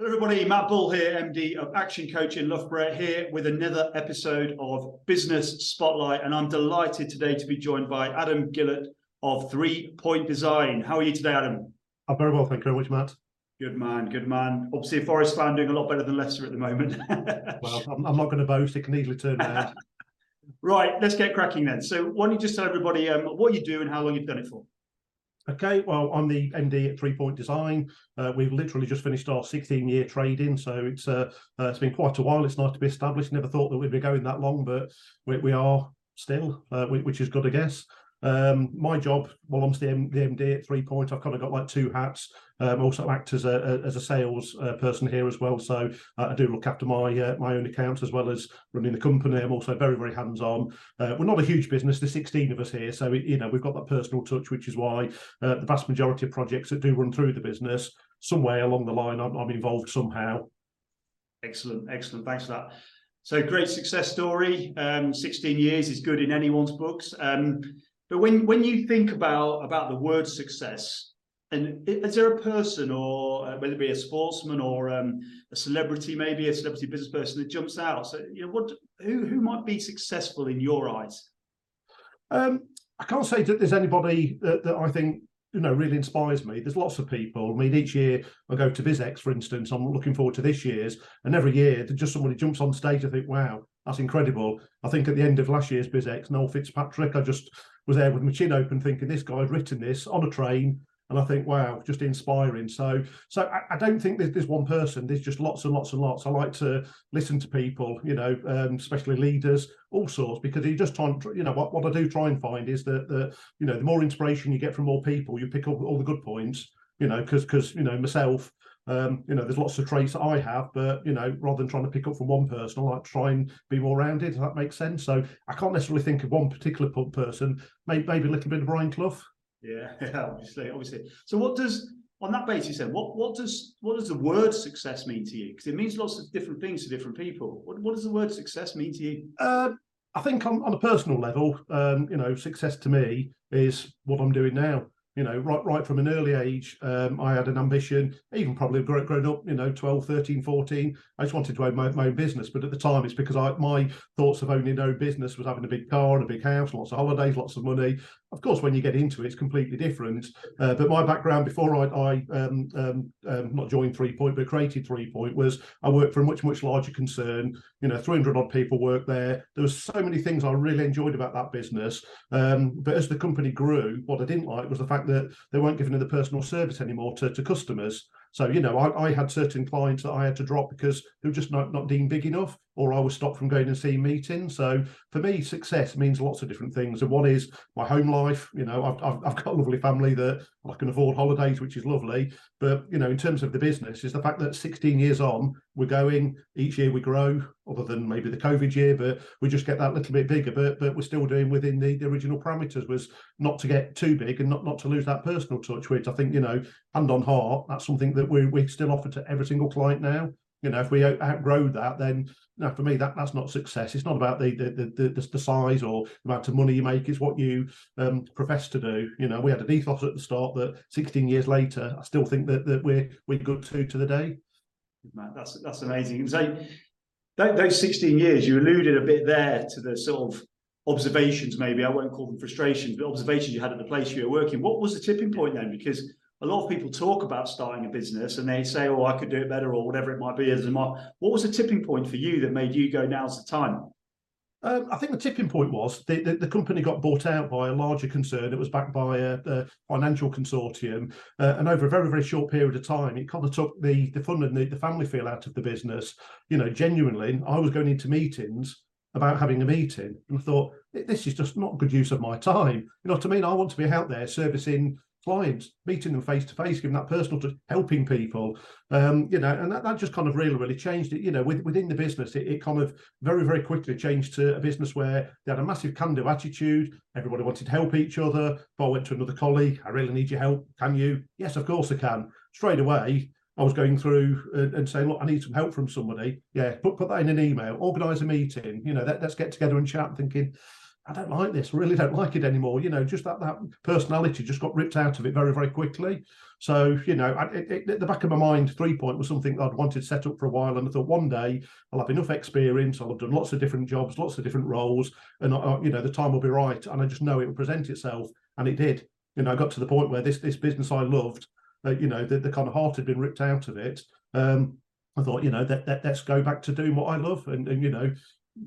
Hello, everybody. Matt Bull here, MD of Action Coach in Loughborough, here with another episode of Business Spotlight. And I'm delighted today to be joined by Adam Gillott of Three Point Design. How are you today, Adam? I'm very well, thank you very much, Matt. Good man, good man. Obviously, a Forest fan doing a lot better than Leicester at the moment. well, I'm, I'm, not going to boast; it can easily turn around. right, let's get cracking then. So, why don't you just tell everybody um, what you do and how long you've done it for? Okay, well, I'm the MD at Three Point Design. Uh, we've literally just finished our 16 year trading, so it's uh, uh, it's been quite a while. It's nice to be established. Never thought that we'd be going that long, but we, we are still, uh, which is good, I guess. Um, my job, well, I'm the, MD at Three Point. I've kind of got like two hats. Um, also act as a, as a sales uh, person here as well. So uh, I do look after my uh, my own accounts as well as running the company. I'm also very very hands on. Uh, we're not a huge business. There's 16 of us here, so you know we've got that personal touch, which is why uh, the vast majority of projects that do run through the business, somewhere along the line, I'm, I'm involved somehow. Excellent, excellent. Thanks for that. So great success story. Um, 16 years is good in anyone's books. Um, but when when you think about about the word success, and is there a person, or uh, whether it be a sportsman or um, a celebrity, maybe a celebrity business person that jumps out? So you know, what who who might be successful in your eyes? Um, I can't say that there's anybody that, that I think you know really inspires me. There's lots of people. I mean, each year I go to BizX, for instance. I'm looking forward to this year's, and every year just somebody jumps on stage. I think, wow, that's incredible. I think at the end of last year's BizX, Noel Fitzpatrick, I just was there with my chin open, thinking this guy's written this on a train, and I think, wow, just inspiring. So, so I, I don't think there's, there's, one person. There's just lots and lots and lots. I like to listen to people, you know, um, especially leaders, all sorts, because you just try and, you know, what, what I do try and find is that the, you know, the more inspiration you get from more people, you pick up all the good points, you know, because because you know myself. Um, you know, there's lots of traits that I have, but you know, rather than trying to pick up from one person, I like try and be more rounded. If that makes sense? So I can't necessarily think of one particular person. Maybe, maybe a little bit of Brian Clough. Yeah, obviously, obviously. So, what does on that basis then? What what does what does the word success mean to you? Because it means lots of different things to different people. What what does the word success mean to you? Uh, I think on, on a personal level, um, you know, success to me is what I'm doing now you know, right right from an early age, um, I had an ambition, even probably grown up, you know, 12, 13, 14. I just wanted to own my, my, own business. But at the time, it's because I, my thoughts of owning own business was having a big car and a big house, lots of holidays, lots of money. Of course, when you get into it, it's completely different. Uh, but my background before I, I um, um, um not joined Three Point, but created Three Point was I worked for a much, much larger concern. You know, 300 odd people work there. There was so many things I really enjoyed about that business. Um, but as the company grew, what I didn't like was the fact that they weren't giving the personal service anymore to, to customers. So, you know, I, I, had certain clients that I had to drop because they were just not, not deemed big enough, or I was stopped from going and seeing meetings. So for me, success means lots of different things. And one is my home life. You know, I've, I've, I've got a lovely family that I can afford holidays, which is lovely. But, you know, in terms of the business, is the fact that 16 years on, we're going, each year we grow, other than maybe the COVID year, but we just get that little bit bigger. But but we're still doing within the, the original parameters was not to get too big and not, not to lose that personal touch, which I think, you know, hand on heart, that's something that we we still offer to every single client now. You know, if we outgrow that, then now for me that that's not success. It's not about the the the, the, the size or the amount of money you make. It's what you um, profess to do. You know, we had an ethos at the start that 16 years later, I still think that that we're we're good to to the day. Man, that's that's amazing. So those 16 years, you alluded a bit there to the sort of observations, maybe I won't call them frustrations, but observations you had at the place you were working. What was the tipping point then? Because a lot of people talk about starting a business and they say, "Oh, I could do it better," or whatever it might be. As a what was the tipping point for you that made you go, "Now's the time"? Um, I think the tipping point was the, the, the, company got bought out by a larger concern. It was backed by a, a financial consortium, uh, and over a very very short period of time, it kind of took the the fun and the, the family feel out of the business. You know, genuinely, I was going into meetings about having a meeting, and I thought this is just not good use of my time. You know what I mean? I want to be out there servicing clients, meeting them face to face, giving that personal helping people, um, you know, and that, that just kind of really, really changed it. You know, with, within the business, it, it, kind of very, very quickly changed to a business where they had a massive can-do attitude. Everybody wanted to help each other. If I went to another colleague, I really need your help. Can you? Yes, of course I can. Straight away, I was going through and, and, saying, look, I need some help from somebody. Yeah, put, put that in an email, organise a meeting, you know, let, us get together and chat, thinking, I don't like this, I really don't like it anymore. You know, just that that personality just got ripped out of it very, very quickly. So, you know, I, it, it, at the back of my mind, three point was something I'd wanted set up for a while. And I thought one day I'll have enough experience. I'll have done lots of different jobs, lots of different roles, and, I, you know, the time will be right. And I just know it will present itself. And it did. You know, I got to the point where this this business I loved, uh, you know, the, the kind of heart had been ripped out of it. Um, I thought, you know, that, that let's go back to doing what I love and, and you know,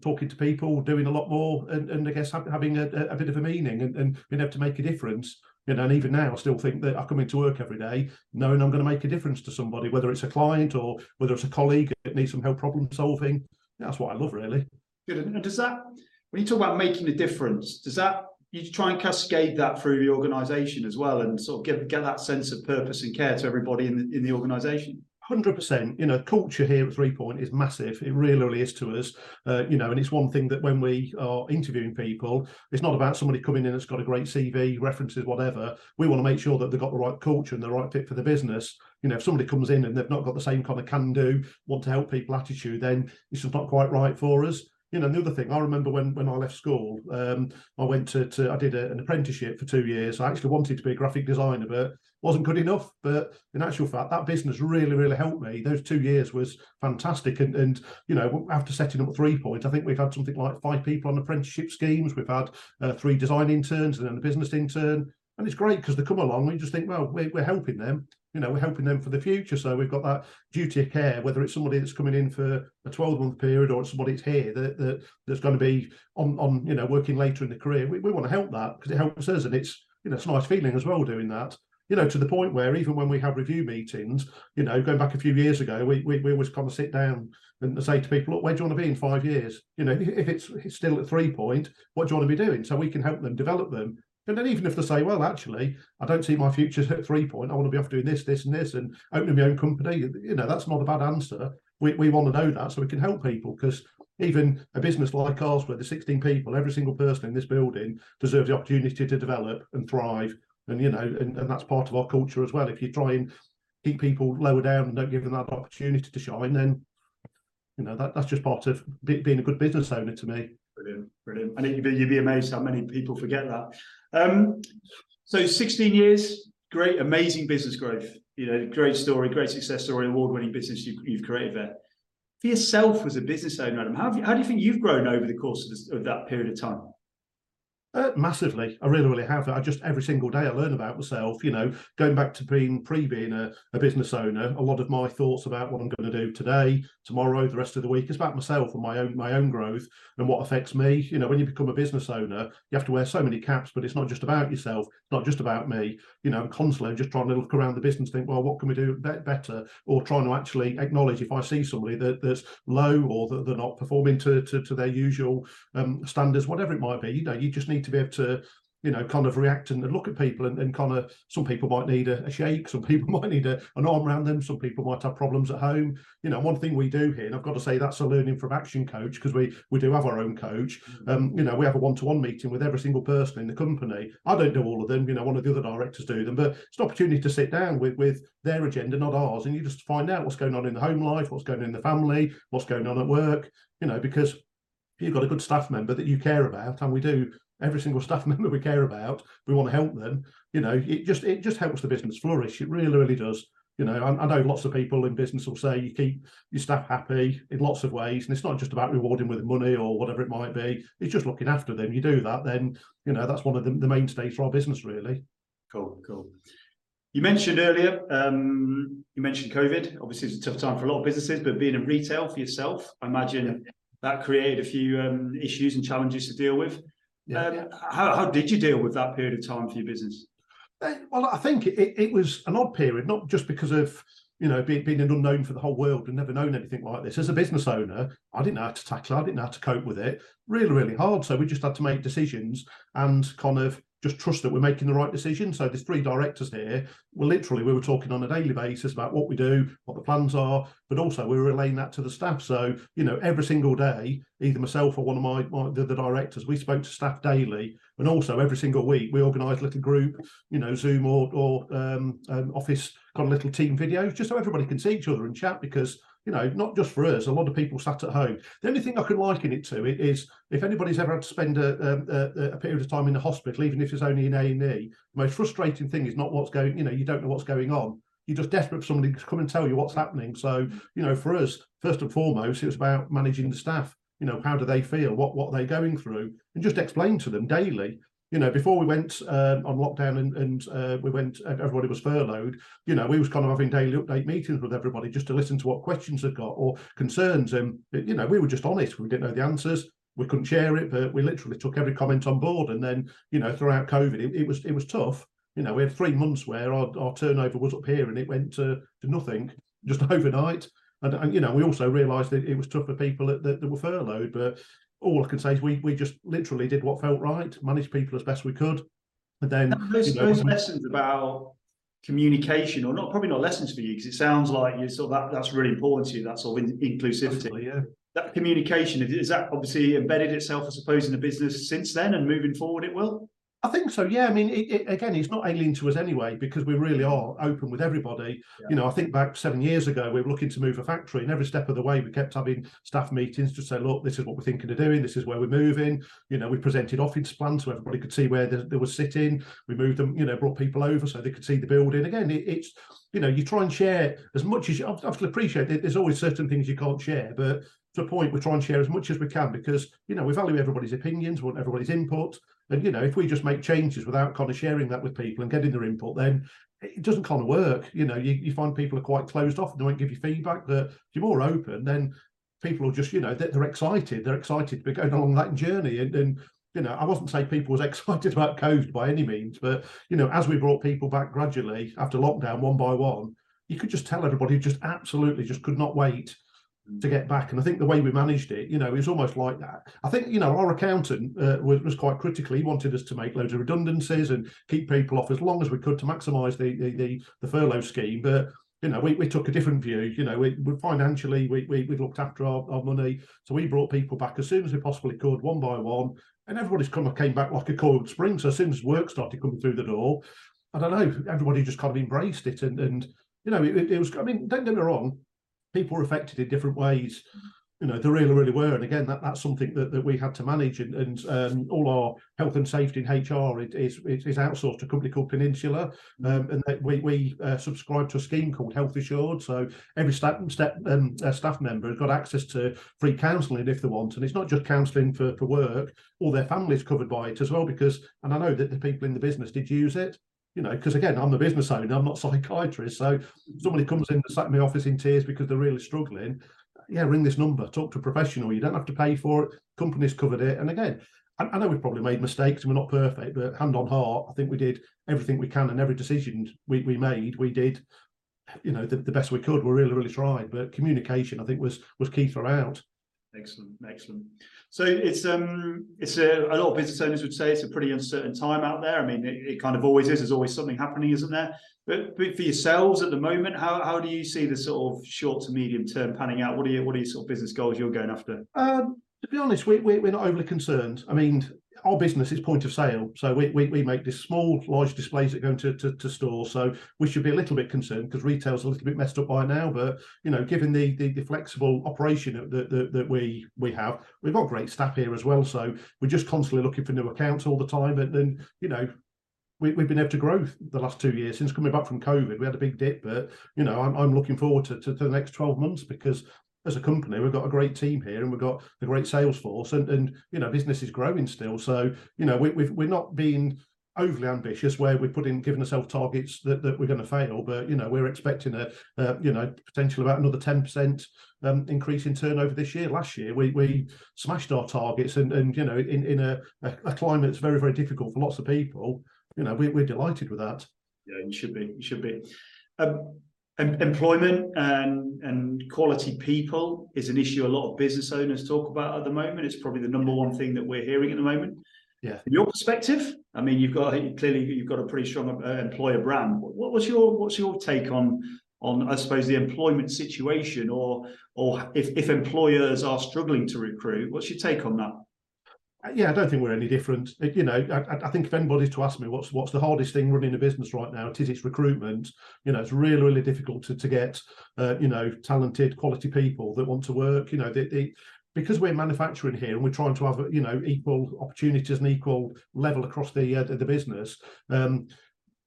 talking to people, doing a lot more, and, and I guess having a, a, bit of a meaning and, and being able to make a difference. You know, and even now, I still think that I come into work every day knowing I'm going to make a difference to somebody, whether it's a client or whether it's a colleague that needs some help problem solving. That's what I love, really. Good. And does that, when you talk about making a difference, does that you try and cascade that through the organisation as well, and sort of get get that sense of purpose and care to everybody in the in the organisation? Hundred percent. You know, culture here at Three Point is massive. It really, really is to us. Uh, you know, and it's one thing that when we are interviewing people, it's not about somebody coming in that's got a great CV, references, whatever. We want to make sure that they've got the right culture and the right fit for the business. You know, if somebody comes in and they've not got the same kind of can-do, want to help people attitude, then it's just not quite right for us you know, the other thing I remember when when I left school, um, I went to, to I did a, an apprenticeship for two years. I actually wanted to be a graphic designer, but wasn't good enough. But in actual fact, that business really really helped me. Those two years was fantastic, and and you know after setting up Three points, I think we've had something like five people on apprenticeship schemes. We've had uh, three design interns and then a business intern, and it's great because they come along and you just think, well, we're, we're helping them you know, we're helping them for the future. So we've got that duty of care, whether it's somebody that's coming in for a 12 month period or it's somebody that's here that, that that's going to be on, on, you know, working later in the career. We, we want to help that because it helps us and it's, you know, it's a nice feeling as well doing that. You know, to the point where even when we have review meetings, you know, going back a few years ago, we, we, we always kind of sit down and say to people, look, where do you want to be in five years? You know, if it's, it's still at three point, what do you want to be doing? So we can help them develop them and then even if they say, well, actually, I don't see my future at three point, I want to be off doing this, this, and this, and opening my own company, you know, that's not a bad answer. We, we want to know that so we can help people because even a business like ours, where there's 16 people, every single person in this building deserves the opportunity to develop and thrive. And, you know, and, and that's part of our culture as well. If you try and keep people lower down and don't give them that opportunity to shine, then, you know, that, that's just part of being a good business owner to me. Brilliant, brilliant. And you'd be, you'd be amazed how many people forget that. Um, so 16 years, great, amazing business growth. You know, great story, great success story, award-winning business you, have created there. For yourself as a business owner, Adam, how, you, how do you think you've grown over the course of, this, of that period of time? Uh, massively, I really, really have. I just every single day I learn about myself. You know, going back to being pre being a, a business owner, a lot of my thoughts about what I'm going to do today, tomorrow, the rest of the week is about myself and my own my own growth and what affects me. You know, when you become a business owner, you have to wear so many caps, but it's not just about yourself. It's not just about me. You know, I'm constantly just trying to look around the business, think, well, what can we do better, or trying to actually acknowledge if I see somebody that, that's low or that they're not performing to to, to their usual um, standards, whatever it might be. You know, you just need need to be able to you know, kind of react and look at people and, and kind of some people might need a, a shake, some people might need a, an arm around them, some people might have problems at home. You know, one thing we do here, and I've got to say that's a learning from action coach because we we do have our own coach. Mm. Um, you know, we have a one-to-one meeting with every single person in the company. I don't do all of them, you know, one of the other directors do them, but it's an opportunity to sit down with with their agenda, not ours, and you just find out what's going on in the home life, what's going on in the family, what's going on at work, you know, because you've got a good staff member that you care about, and we do every single staff member we care about, we want to help them. You know, it just it just helps the business flourish. It really, really does. You know, I, I, know lots of people in business will say you keep your staff happy in lots of ways, and it's not just about rewarding with money or whatever it might be. It's just looking after them. You do that, then you know that's one of the, the mainstays for our business, really. Cool, cool. You mentioned earlier, um, you mentioned COVID. Obviously, it's a tough time for a lot of businesses, but being in retail for yourself, I imagine that created a few um, issues and challenges to deal with. Yeah. Um, how, how did you deal with that period of time for your business? Uh, well, I think it, it was an odd period, not just because of you know being, being an unknown for the whole world and never known anything like this. As a business owner, I didn't know how to tackle. I didn't know how to cope with it. Really, really hard. So we just had to make decisions and kind of just trust that we're making the right decision. So there's three directors here. Well, literally, we were talking on a daily basis about what we do, what the plans are, but also we were relaying that to the staff. So you know, every single day, either myself or one of my, my the, the, directors, we spoke to staff daily, and also every single week we organised little group, you know, Zoom or or um, um, Office kind of little team videos, just so everybody can see each other and chat because you know, not just for us, a lot of people sat at home. The only thing I can liken it to is if anybody's ever had to spend a, um, a, a period of time in the hospital, even if it's only in A and E, the most frustrating thing is not what's going, you know, you don't know what's going on. You're just desperate for somebody to come and tell you what's happening. So, you know, for us, first and foremost, it was about managing the staff. You know, how do they feel? What what are they going through? And just explain to them daily you know, before we went um, on lockdown and, and uh, we went, everybody was furloughed, you know, we was kind of having daily update meetings with everybody just to listen to what questions they've got or concerns. And, you know, we were just honest. We didn't know the answers. We couldn't share it, but we literally took every comment on board. And then, you know, throughout COVID, it, it was it was tough. You know, we had three months where our, our turnover was up here and it went to, to nothing just overnight. And, and, you know, we also realised that it was tough for people that, that, that, were furloughed. But all I can say is we we just literally did what felt right, managed people as best we could, and then those, you know, those lessons about communication, or not probably not lessons for you, because it sounds like you sort of that that's really important to you. That sort of in, inclusivity. Yeah. That communication is that obviously embedded itself, I suppose, in the business since then, and moving forward, it will. I think so. Yeah. I mean, it, it, again, it's not alien to us anyway because we really are open with everybody. Yeah. You know, I think back seven years ago, we were looking to move a factory, and every step of the way, we kept having staff meetings to say, "Look, this is what we're thinking of doing. This is where we're moving." You know, we presented office plans so everybody could see where they, they were sitting. We moved them. You know, brought people over so they could see the building. Again, it, it's you know, you try and share as much as you obviously appreciate it. There's always certain things you can't share, but to a point, we try and share as much as we can because you know we value everybody's opinions, we want everybody's input. And you know, if we just make changes without kind of sharing that with people and getting their input, then it doesn't kind of work. You know, you, you find people are quite closed off and they won't give you feedback. That if you're more open, then people are just, you know, they're, they're excited. They're excited to be going along that journey. And, and you know, I wasn't saying people was excited about COVID by any means, but you know, as we brought people back gradually after lockdown, one by one, you could just tell everybody just absolutely just could not wait to get back. And I think the way we managed it, you know, it was almost like that. I think, you know, our accountant uh, was, was quite critical. He wanted us to make loads of redundancies and keep people off as long as we could to maximise the, the, the the furlough scheme. But you know, we, we took a different view. You know, we, we financially we, we we looked after our, our money, so we brought people back as soon as we possibly could, one by one, and everybody's kind of came back like a coiled spring. So as soon as work started coming through the door, I don't know, everybody just kind of embraced it, and and you know, it, it was. I mean, don't get me wrong, people were affected in different ways. You know, they really, really were. And again, that, that's something that, that we had to manage. And, and um, all our health and safety in HR is, is, is outsourced to a company called Peninsula. Um, and we, we uh, subscribe to a scheme called Health Assured. So every staff, step, um, uh, staff member has got access to free counselling if they want. And it's not just counselling for, for work, all their families covered by it as well. Because, and I know that the people in the business did use it you know, because again, I'm the business owner, I'm not psychiatrist. So somebody comes in to in my office in tears because they're really struggling. Yeah, ring this number, talk to a professional. You don't have to pay for it. Companies covered it. And again, I, I know we've probably made mistakes and we're not perfect, but hand on heart, I think we did everything we can and every decision we, we made, we did, you know, the, the best we could. We're really, really tried. But communication, I think, was was key throughout. Excellent, excellent. So it's um it's a, a lot of business owners would say it's a pretty uncertain time out there. I mean, it, it, kind of always is. There's always something happening, isn't there? But, but for yourselves at the moment, how how do you see the sort of short to medium term panning out? What are you what are your sort of business goals you're going after? Um, to be honest, we, we, we're not overly concerned. I mean, our business is point of sale. So we, we, we make this small, large displays that go into to, to stores. So we should be a little bit concerned because retail's a little bit messed up by now. But you know, given the the, the flexible operation that, that, that we we have, we've got great staff here as well. So we're just constantly looking for new accounts all the time. And then you know, we, have been able to grow the last two years since coming back from COVID. We had a big dip, but you know, I'm, I'm looking forward to, to, to, the next 12 months because as a company, we've got a great team here and we've got a great sales force and, and you know, business is growing still. So, you know, we, we've, we're not being overly ambitious where we're putting giving ourselves targets that, that we're going to fail but you know we're expecting a, a you know potential about another 10 percent um, increase in turnover this year. Last year we we smashed our targets and and you know in in a, a climate that's very very difficult for lots of people you know we, we're delighted with that. Yeah you should be you should be. Um, employment and and quality people is an issue a lot of business owners talk about at the moment. It's probably the number one thing that we're hearing at the moment. Yeah. From your perspective, I mean, you've got clearly you've got a pretty strong uh, employer brand. What, what's your what's your take on on I suppose the employment situation, or or if if employers are struggling to recruit, what's your take on that? Yeah, I don't think we're any different. It- you know, I, I- think if anybody's to ask me what's what's the hardest thing running a business right now, it is it's recruitment. You know, it's really really difficult to to get uh, you know talented quality people that want to work. You know, because we're manufacturing here and we're trying to have you know equal opportunities and equal level across the uh, the business. Um,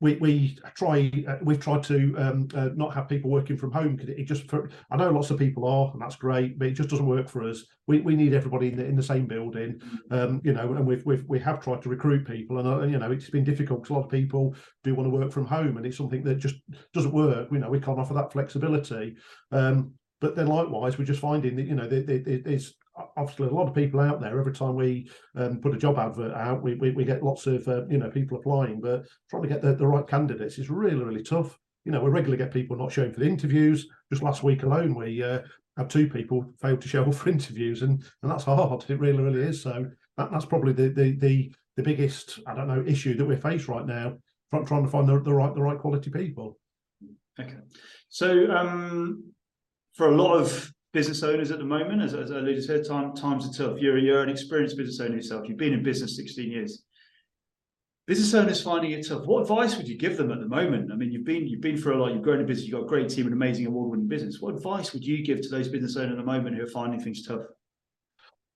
we we try uh, we've tried to um, uh, not have people working from home because it, it just for, I know lots of people are and that's great but it just doesn't work for us. We, we need everybody in the, in the same building um, you know and we've, we've we have tried to recruit people and uh, you know it's been difficult because a lot of people do want to work from home and it's something that just doesn't work you know we can't offer that flexibility. Um, but then likewise we're just finding that you know there, there, there's obviously a lot of people out there every time we um, put a job advert out we, we, we get lots of uh, you know people applying but trying to get the, the right candidates is really really tough. You know we regularly get people not showing for the interviews. Just last week alone we uh, had two people failed to show up for interviews and and that's hard. It really really is. So that, that's probably the, the the the biggest i don't know issue that we face right now trying, trying to find the, the right the right quality people. Okay. So um, for a lot of business owners at the moment, as, as I alluded to, time, times are tough. You're, you're an experienced business owner yourself. You've been in business 16 years. Business owners finding it tough. What advice would you give them at the moment? I mean, you've been you've been through a lot. You've grown a business. You've got a great team, an amazing award-winning business. What advice would you give to those business owners at the moment who are finding things tough?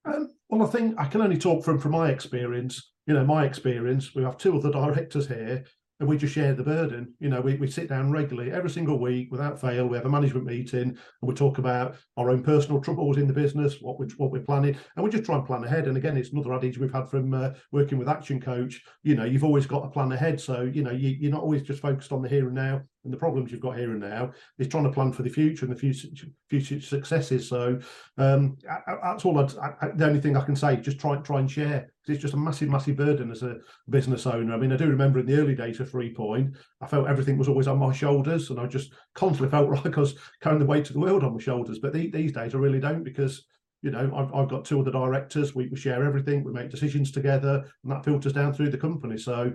Um, well, I think I can only talk from from my experience. You know, my experience. We have two other directors here, and we just share the burden. You know, we, we sit down regularly every single week without fail. We have a management meeting, and we talk about our own personal troubles in the business, what we what we're planning, and we just try and plan ahead. And again, it's another adage we've had from uh, working with Action Coach. You know, you've always got to plan ahead, so you know you, you're not always just focused on the here and now and the problems you've got here and now. Is trying to plan for the future and the future future successes. So um, I, I, that's all. I'd, I, the only thing I can say, just try try and share. Because it's just a massive, massive burden as a business owner. I mean, I do remember in the early days of Three Point, I felt everything was always on my shoulders, and I just constantly felt like I was carrying the weight of the world on my shoulders. But the, these days, I really don't because you know I've, I've got two other directors. We, we share everything. We make decisions together, and that filters down through the company. So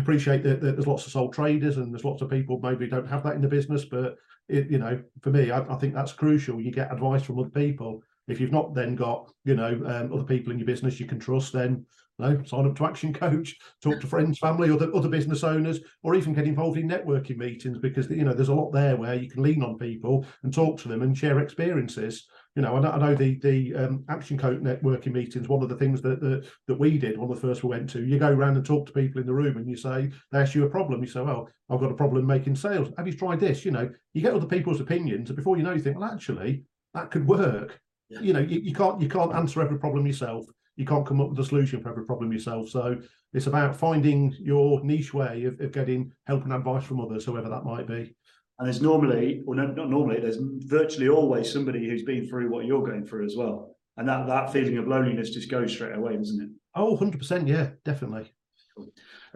appreciate that, that there's lots of sole traders and there's lots of people maybe don't have that in the business, but it, you know, for me, I, I think that's crucial. You get advice from other people. If you've not then got, you know, um, other people in your business you can trust, then you know, sign up to Action Coach, talk to friends, family, other other business owners, or even get involved in networking meetings because you know there's a lot there where you can lean on people and talk to them and share experiences. You know, I know, the the um, Action Coach networking meetings. One of the things that, that that we did, one of the first we went to, you go around and talk to people in the room, and you say they ask you a problem. You say, "Well, I've got a problem making sales. Have you tried this?" You know, you get other people's opinions, and before you know, you think, "Well, actually, that could work." Yeah. You know, you, you can't you can't answer every problem yourself you can't come up with a solution for every problem yourself. So it's about finding your niche way of, of getting help and advice from others, whoever that might be. And there's normally, or no, not normally, there's virtually always somebody who's been through what you're going through as well. And that that feeling of loneliness just goes straight away, doesn't it? Oh, 100%. Yeah, definitely.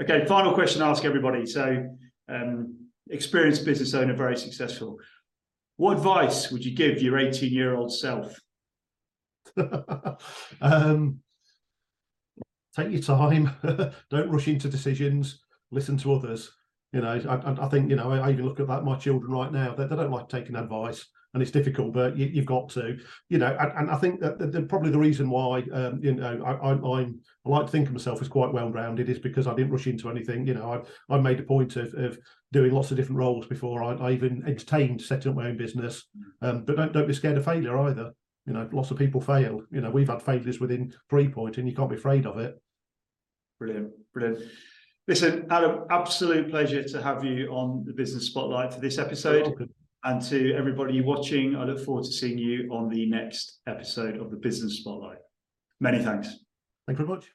Okay, final question I ask everybody. So, um, experienced business owner, very successful. What advice would you give your 18 year old self? um, take your time. Don't rush into decisions. Listen to others. You know, I, I think you know. I, even look at that my children right now. They, they don't like taking advice, and it's difficult. But you, have got to, you know. And, and I think that the, the, probably the reason why, um, you know, I, I, I'm I like to think of myself as quite well rounded is because I didn't rush into anything. You know, I I made a point of, of doing lots of different roles before I, I even entertained setting up my own business. Um, but don't don't be scared of failure either. You know, lots of people fail. You know, we've had failures within three point, and you can't be afraid of it. Brilliant, brilliant. Listen, Adam, absolute pleasure to have you on the Business Spotlight for this episode. And to everybody watching, I look forward to seeing you on the next episode of the Business Spotlight. Many thanks. Thank you very much.